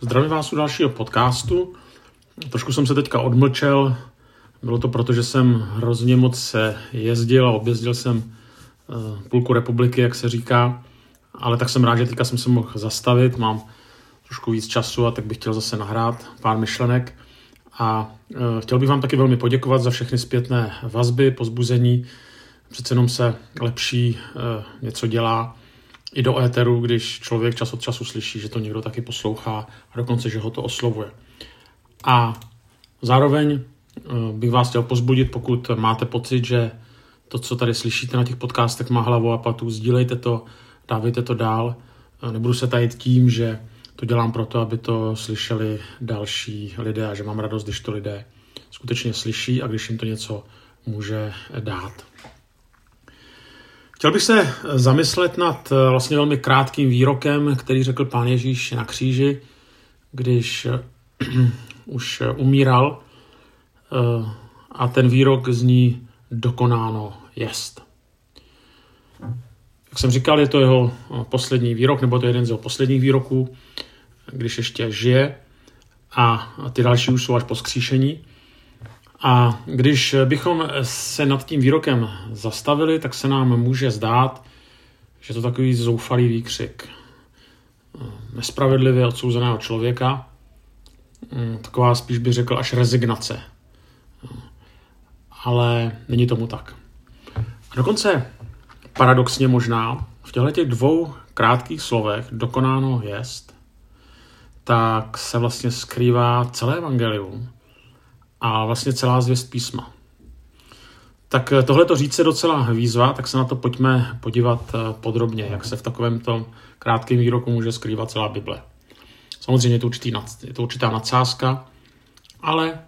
Zdravím vás u dalšího podcastu. Trošku jsem se teďka odmlčel. Bylo to proto, že jsem hrozně moc se jezdil a objezdil jsem eh, půlku republiky, jak se říká. Ale tak jsem rád, že teďka jsem se mohl zastavit. Mám trošku víc času a tak bych chtěl zase nahrát pár myšlenek. A eh, chtěl bych vám taky velmi poděkovat za všechny zpětné vazby, pozbuzení. Přece jenom se lepší eh, něco dělá i do éteru, když člověk čas od času slyší, že to někdo taky poslouchá a dokonce, že ho to oslovuje. A zároveň eh, bych vás chtěl pozbudit, pokud máte pocit, že to, co tady slyšíte na těch podcastech, má hlavu a patu, sdílejte to, dávejte to dál. Eh, nebudu se tajit tím, že to dělám proto, aby to slyšeli další lidé a že mám radost, když to lidé skutečně slyší a když jim to něco může dát. Chtěl bych se zamyslet nad eh, vlastně velmi krátkým výrokem, který řekl pán Ježíš na kříži, když eh, už umíral. Eh, a ten výrok zní dokonáno jest. Jak jsem říkal, je to jeho poslední výrok, nebo to je jeden z jeho posledních výroků, když ještě žije. A ty další už jsou až po skříšení. A když bychom se nad tím výrokem zastavili, tak se nám může zdát, že to takový zoufalý výkřik nespravedlivě odsouzeného člověka, taková spíš bych řekl až rezignace. Ale není tomu tak. A dokonce paradoxně možná v těchto těch dvou krátkých slovech dokonáno jest, tak se vlastně skrývá celé evangelium, a vlastně celá zvěst písma. Tak eh, tohle to říct je docela výzva, tak se na to pojďme podívat eh, podrobně, jak se v takovém tom krátkém výroku může skrývat celá Bible. Samozřejmě je to, určitý, je to určitá nadsázka, ale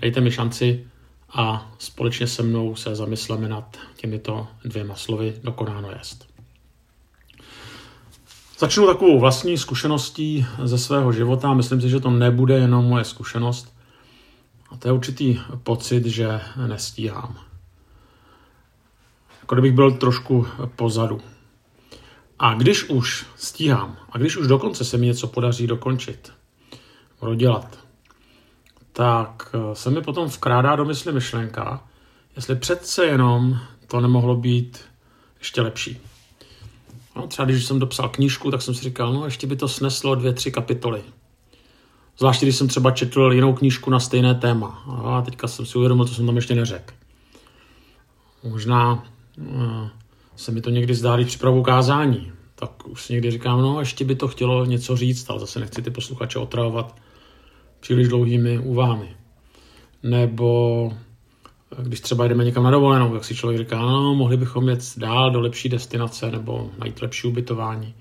dejte mi šanci a společně se mnou se zamysleme nad těmito dvěma slovy dokonáno jest. Začnu takovou vlastní zkušeností ze svého života. Myslím si, že to nebude jenom moje zkušenost, a to je určitý pocit, že nestíhám. Jako kdybych byl trošku pozadu. A když už stíhám, a když už dokonce se mi něco podaří dokončit, dodělat, tak se mi potom vkrádá do mysli myšlenka, jestli přece jenom to nemohlo být ještě lepší. No, třeba když jsem dopsal knížku, tak jsem si říkal, no ještě by to sneslo dvě, tři kapitoly. Zvláště když jsem třeba četl jinou knížku na stejné téma. A teďka jsem si uvědomil, co jsem tam ještě neřekl. Možná uh, se mi to někdy zdá, když připravu kázání. Tak už si někdy říkám, no ještě by to chtělo něco říct, ale zase nechci ty posluchače otravovat příliš dlouhými úvahami. Nebo eh, když třeba jdeme někam na dovolenou, tak si člověk říká, no, mohli bychom jet dál do lepší destinace nebo najít lepší ubytování.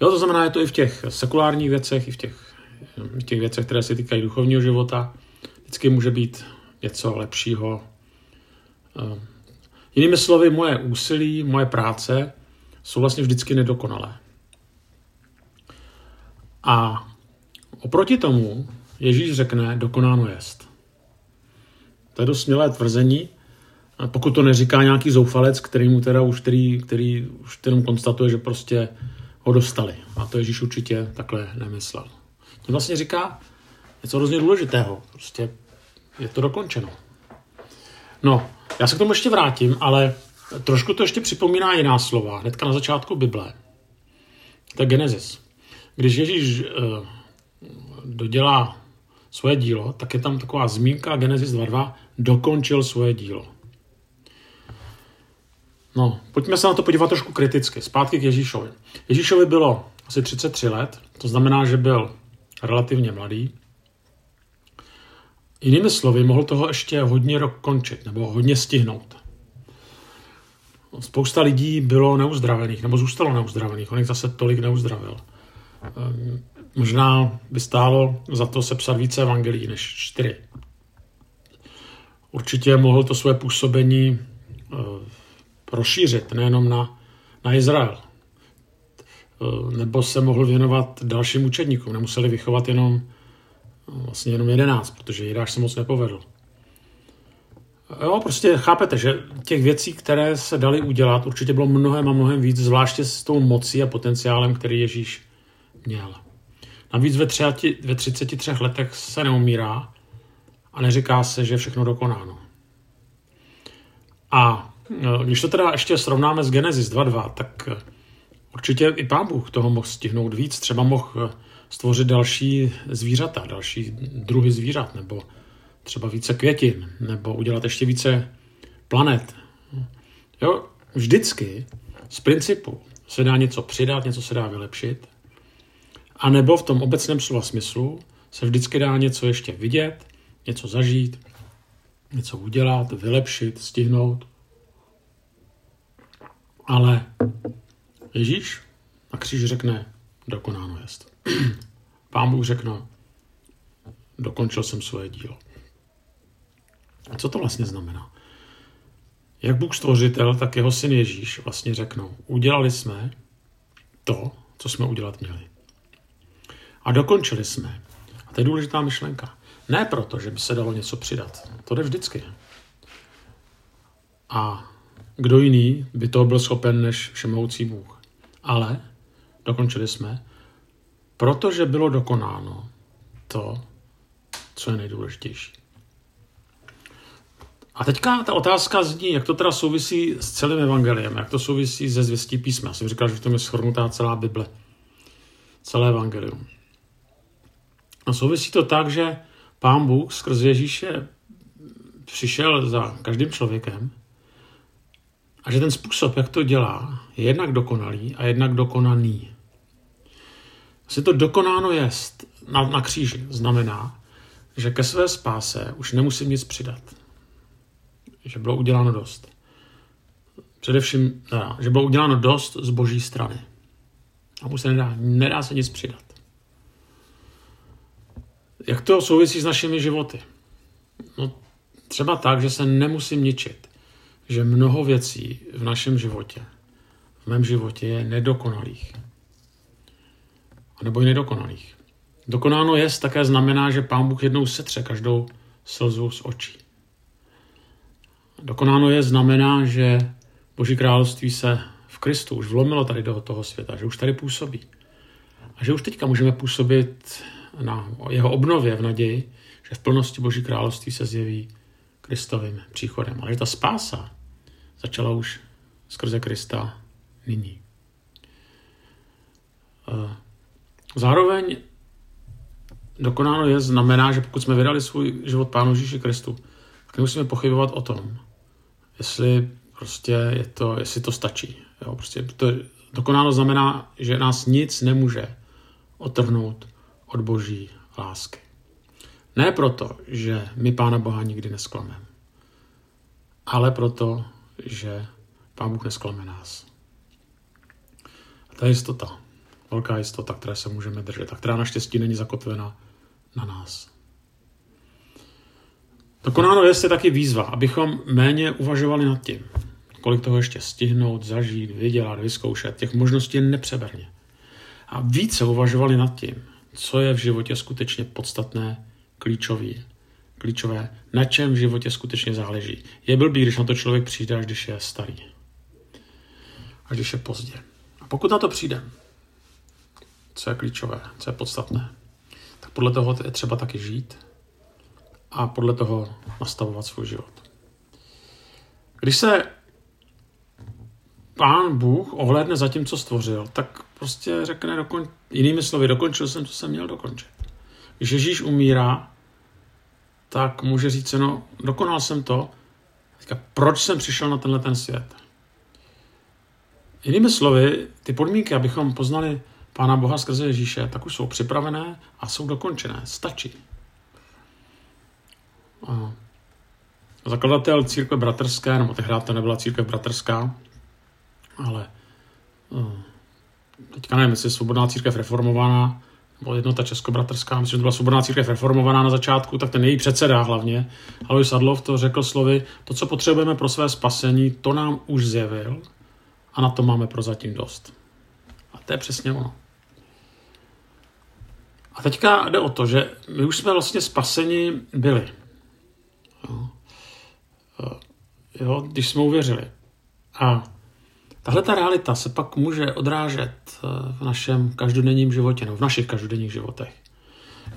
Jo, to znamená, je to i v těch sekulárních věcech, i v těch v těch věcech, které se týkají duchovního života, vždycky může být něco lepšího. Eh, jinými slovy, moje úsilí, moje práce jsou vlastně vždycky nedokonalé. A oproti tomu Ježíš řekne, dokonáno jest. To je dost smělé tvrzení, pokud to neříká nějaký zoufalec, který mu teda už, který, který už jenom konstatuje, že prostě ho dostali. A to Ježíš určitě takhle nemyslel. On vlastně říká něco hrozně důležitého. Prostě je to dokončeno. No, já se k tomu ještě vrátím, ale trošku to ještě připomíná jiná slova, hnedka na začátku Bible. To je Genesis. Když Ježíš uh, dodělá svoje dílo, tak je tam taková zmínka Genesis 2.2, dokončil svoje dílo. No, pojďme se na to podívat trošku kriticky. Zpátky k Ježíšovi. Ježíšovi bylo asi 33 let, to znamená, že byl relativně mladý. Jinými slovy, mohl toho ještě hodně rok končit, nebo hodně stihnout. Spousta lidí bylo neuzdravených, nebo zůstalo neuzdravených, on jich zase tolik neuzdravil. Ehm, možná by stálo za to sepsat více evangelií než čtyři. Určitě mohl to své působení eh, rozšířit, nejenom na, na Izrael. Eh, nebo se mohl věnovat dalším učedníkům. Nemuseli vychovat jenom no, vlastně jenom jedenáct, protože Jidáš se moc nepovedl. Jo, prostě chápete, že těch věcí, které se daly udělat, určitě bylo mnohem a mnohem víc, zvláště s tou mocí a potenciálem, který Ježíš měl. Navíc ve, třiati, ve 33 letech se neumírá a neříká se, že je všechno dokonáno. A když to teda ještě srovnáme s Genesis 2.2, tak určitě i pán Bůh toho mohl stihnout víc. Třeba mohl e, stvořit další zvířata, další druhy zvířat, nebo třeba více květin, nebo udělat ještě více planet. Jo, vždycky z principu se dá něco přidat, něco se dá vylepšit, a nebo v tom obecném slova smyslu se vždycky dá něco ještě vidět, něco zažít, něco udělat, vylepšit, stihnout. Ale Ježíš na kříž řekne, dokonáno jest. Pán Bůh řekne, dokončil jsem svoje dílo. A co to vlastně znamená? Jak Bůh stvořitel, tak jeho syn Ježíš vlastně řeknou, udělali jsme to, co jsme udělat měli. A dokončili jsme. A to je důležitá myšlenka. Ne proto, že by se dalo něco přidat. To jde vždycky. A kdo jiný by toho byl schopen než všemohoucí Bůh. Ale dokončili jsme, protože bylo dokonáno to, co je nejdůležitější. A teďka ta otázka zní, jak to teda souvisí s celým evangeliem, jak to souvisí se zvěstí písma. Já jsem říkal, že v tom je shrnutá celá Bible, celé evangelium. A souvisí to tak, že pán Bůh skrze Ježíše přišel za každým člověkem a že ten způsob, jak to dělá, je jednak dokonalý a jednak dokonaný. Asi to dokonáno jest na, na kříži znamená, že ke své spáse už nemusím nic přidat. Že bylo uděláno dost. Především, teda, že bylo uděláno dost z boží strany. A už se nedá, nedá se nic přidat. Jak to souvisí s našimi životy? No, třeba tak, že se nemusím ničit. Že mnoho věcí v našem životě, v mém životě je nedokonalých. A nebo i nedokonalých. Dokonáno jest také znamená, že Pán Bůh jednou setře každou slzu z očí. Dokonáno je znamená, že Boží království se v Kristu už vlomilo tady do toho světa, že už tady působí. A že už teďka můžeme působit na jeho obnově v naději, že v plnosti Boží království se zjeví Kristovým příchodem. Ale že ta spása začala už skrze Krista nyní. Eh, zároveň dokonáno je znamená, že pokud jsme vydali svůj život Pánu Ježíši Kristu, tak nemusíme pochybovat o tom, jestli prostě je to, jestli to stačí. Jo, prostě to, dokonáno znamená, že nás nic nemůže otrhnout od boží lásky. Ne proto, že my Pána Boha nikdy nesklameme, ale proto, že Pán Bůh nesklame nás. A to je jistota, velká jistota, které se můžeme držet a která naštěstí není zakotvena na nás. Dokonáno je taky výzva, abychom méně uvažovali nad tím, kolik toho ještě stihnout, zažít, vydělat, vyzkoušet. Těch možností je nepřeberně. A více uvažovali nad tím, co je v životě skutečně podstatné, klíčový, klíčové, na čem v životě skutečně záleží. Je blbý, když na to člověk přijde, až když je starý. Až když je pozdě. A pokud na to přijde, co je klíčové, co je podstatné, tak podle toho je třeba taky žít a podle toho nastavovat svůj život. Když se pán Bůh ohlédne za tím, co stvořil, tak prostě řekne, dokon... jinými slovy, dokončil jsem, co jsem měl dokončit. Když Ježíš umírá, tak může říct, no, dokonal jsem to, teďka, proč jsem přišel na tenhle ten svět. Jinými slovy, ty podmínky, abychom poznali Pána Boha skrze Ježíše, tak už jsou připravené a jsou dokončené. Stačí. A zakladatel církve bratrské, nebo tehdy to nebyla církev bratrská, ale uh, teďka nevím, jestli je svobodná církev reformovaná, nebo jednota českobratrská, myslím, že to byla svobodná církev reformovaná na začátku, tak ten její předseda hlavně, Alois Adlov, to řekl slovy, to, co potřebujeme pro své spasení, to nám už zjevil a na to máme prozatím dost. A to je přesně ono. A teďka jde o to, že my už jsme vlastně spaseni byli. Jo, jo když jsme uvěřili. A Tahle ta realita se pak může odrážet eh, v našem každodenním životě, nebo v našich každodenních životech.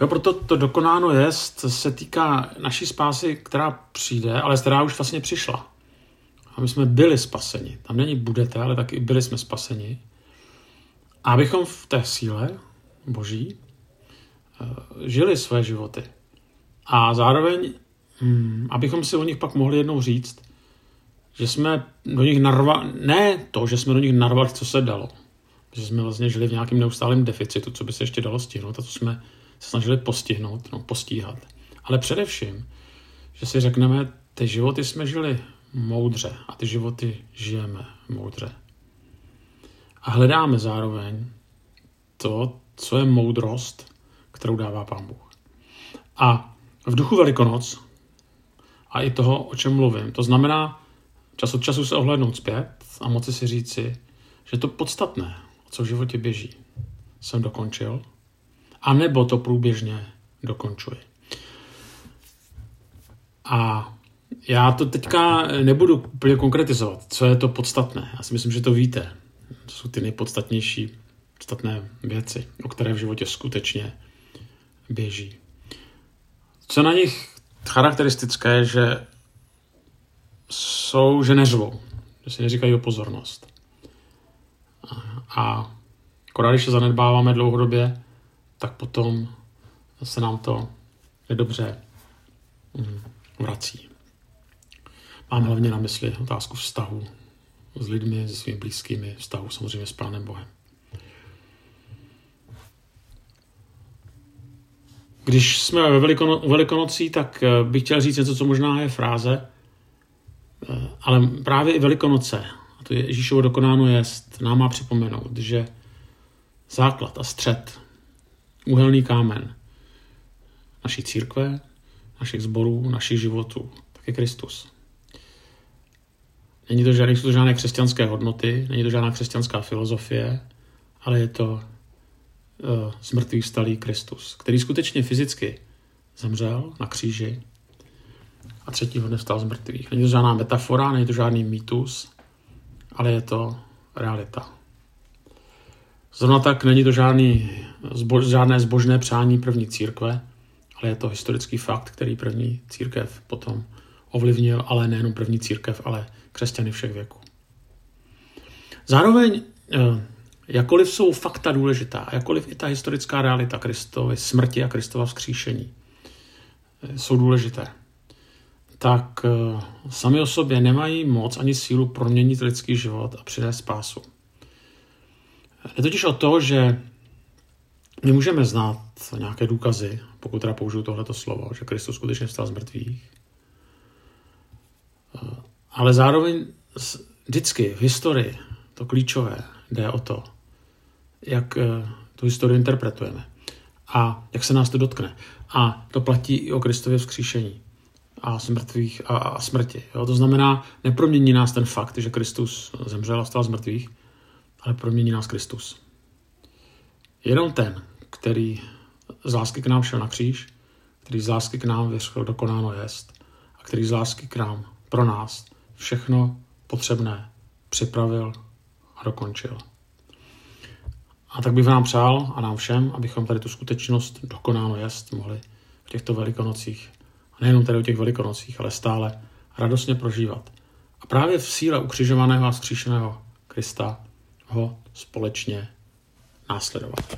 Jo, proto to dokonáno jest se týká naší spásy, která přijde, ale která už vlastně přišla. A my jsme byli spaseni. Tam není budete, ale taky byli jsme spaseni. A abychom v té síle boží eh, žili své životy. A zároveň, hm, abychom si o nich pak mohli jednou říct, že jsme do nich narvali, ne to, že jsme do nich narvali, co se dalo, že jsme vlastně žili v nějakém neustálém deficitu, co by se ještě dalo stihnout a co jsme se snažili postihnout, no, postíhat. Ale především, že si řekneme, ty životy jsme žili moudře a ty životy žijeme moudře. A hledáme zároveň to, co je moudrost, kterou dává Pán Bůh. A v duchu Velikonoc a i toho, o čem mluvím, to znamená čas od času se ohlednout zpět a moci si říci, že to podstatné, co v životě běží, jsem dokončil, a nebo to průběžně dokončuji. A já to teďka nebudu úplně konkretizovat, co je to podstatné. Já si myslím, že to víte. To jsou ty nejpodstatnější podstatné věci, o které v životě skutečně běží. Co na nich charakteristické, že jsou, že neřvou, že si neříkají o pozornost. A akorát, když se zanedbáváme dlouhodobě, tak potom se nám to nedobře mm, vrací. Mám hlavně na mysli otázku vztahu s lidmi, se svými blízkými, vztahu samozřejmě s Pánem Bohem. Když jsme ve Velikono, Velikonocí, tak eh, bych chtěl říct něco, co možná je fráze, ale právě i Velikonoce, a to je Ježíšovo dokonáno jest, nám má připomenout, že základ a střed, úhelný kámen naší církve, našich zborů, našich životů, tak je Kristus. Není to, žádné, jsou to žádné křesťanské hodnoty, není to žádná křesťanská filozofie, ale je to uh, eh, smrtvý vstalý Kristus, který skutečně fyzicky zemřel na kříži a třetího dne vstal z mrtvých. Není to žádná metafora, není to žádný mýtus, ale je to realita. Zrovna tak není to žádný, zbo, žádné zbožné přání první církve, ale je to historický fakt, který první církev potom ovlivnil, ale nejenom první církev, ale křesťany všech věků. Zároveň, eh, jakoliv jsou fakta důležitá, jakoliv i ta historická realita Kristovy smrti a Kristova vzkříšení eh, jsou důležité, tak eh, sami o sobě nemají moc ani sílu proměnit lidský život a přinést spásu. Je totiž o to, že my můžeme znát nějaké důkazy, pokud teda použiju tohleto slovo, že Kristus skutečně vstal z mrtvých, ale zároveň vždycky v historii to klíčové jde o to, jak eh, tu historii interpretujeme a jak se nás to dotkne. A to platí i o Kristově vzkříšení a smrtvých a, a smrti. Jo? To znamená, nepromění nás ten fakt, že Kristus zemřel a stal z mrtvých, ale promění nás Kristus. Jenom ten, který z lásky k nám šel na kříž, který z lásky k nám vyřkl dokonáno jest a který z lásky k nám pro nás všechno potřebné připravil a dokončil. A tak bych vám přál a nám všem, abychom tady tu skutečnost dokonáno jest mohli v těchto velikonocích, nejenom tady o těch velikonocích, ale stále radostně prožívat. A právě v síle ukřižovaného a skříšeného Krista ho společně následovat.